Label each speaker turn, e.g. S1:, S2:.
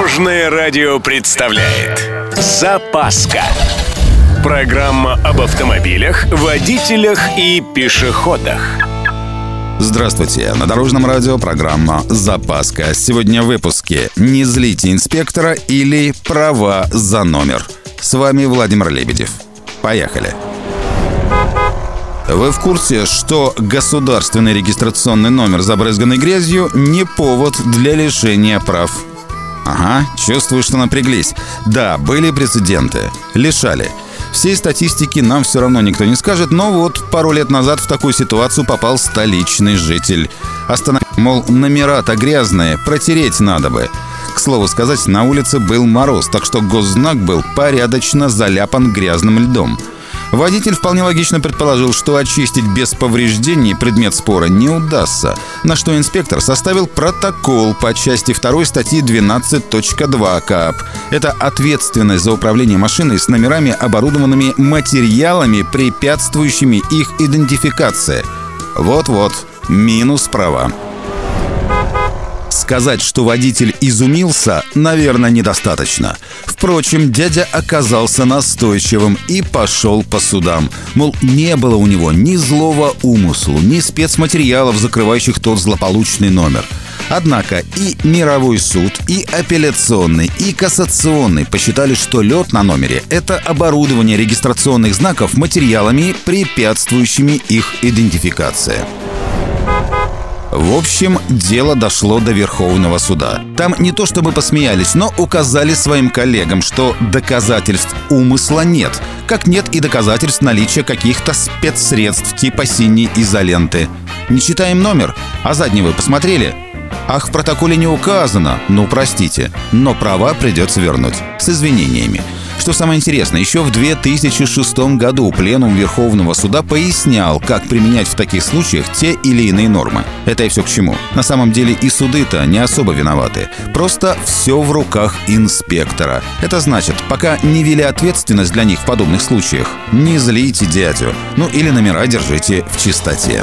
S1: Дорожное радио представляет Запаска Программа об автомобилях, водителях и пешеходах
S2: Здравствуйте! На Дорожном радио программа «Запаска». Сегодня в выпуске «Не злите инспектора» или «Права за номер». С вами Владимир Лебедев. Поехали! Вы в курсе, что государственный регистрационный номер, забрызганный грязью, не повод для лишения прав? Ага, чувствую, что напряглись. Да, были прецеденты. Лишали. Всей статистики нам все равно никто не скажет, но вот пару лет назад в такую ситуацию попал столичный житель. Остановил, мол, номера-то грязные, протереть надо бы. К слову сказать, на улице был мороз, так что госзнак был порядочно заляпан грязным льдом. Водитель вполне логично предположил, что очистить без повреждений предмет спора не удастся, на что инспектор составил протокол по части 2 статьи 12.2 КАП. Это ответственность за управление машиной с номерами, оборудованными материалами, препятствующими их идентификации. Вот-вот, минус права. Сказать, что водитель изумился, наверное, недостаточно. Впрочем, дядя оказался настойчивым и пошел по судам. Мол, не было у него ни злого умыслу, ни спецматериалов, закрывающих тот злополучный номер. Однако и мировой суд, и апелляционный, и кассационный посчитали, что лед на номере – это оборудование регистрационных знаков материалами, препятствующими их идентификации. В общем, дело дошло до Верховного суда. Там не то чтобы посмеялись, но указали своим коллегам, что доказательств умысла нет, как нет и доказательств наличия каких-то спецсредств типа синей изоленты. Не читаем номер, а задний вы посмотрели? Ах, в протоколе не указано. Ну, простите, но права придется вернуть. С извинениями. Что самое интересное, еще в 2006 году Пленум Верховного Суда пояснял, как применять в таких случаях те или иные нормы. Это и все к чему. На самом деле и суды-то не особо виноваты. Просто все в руках инспектора. Это значит, пока не вели ответственность для них в подобных случаях, не злите дядю. Ну или номера держите в чистоте.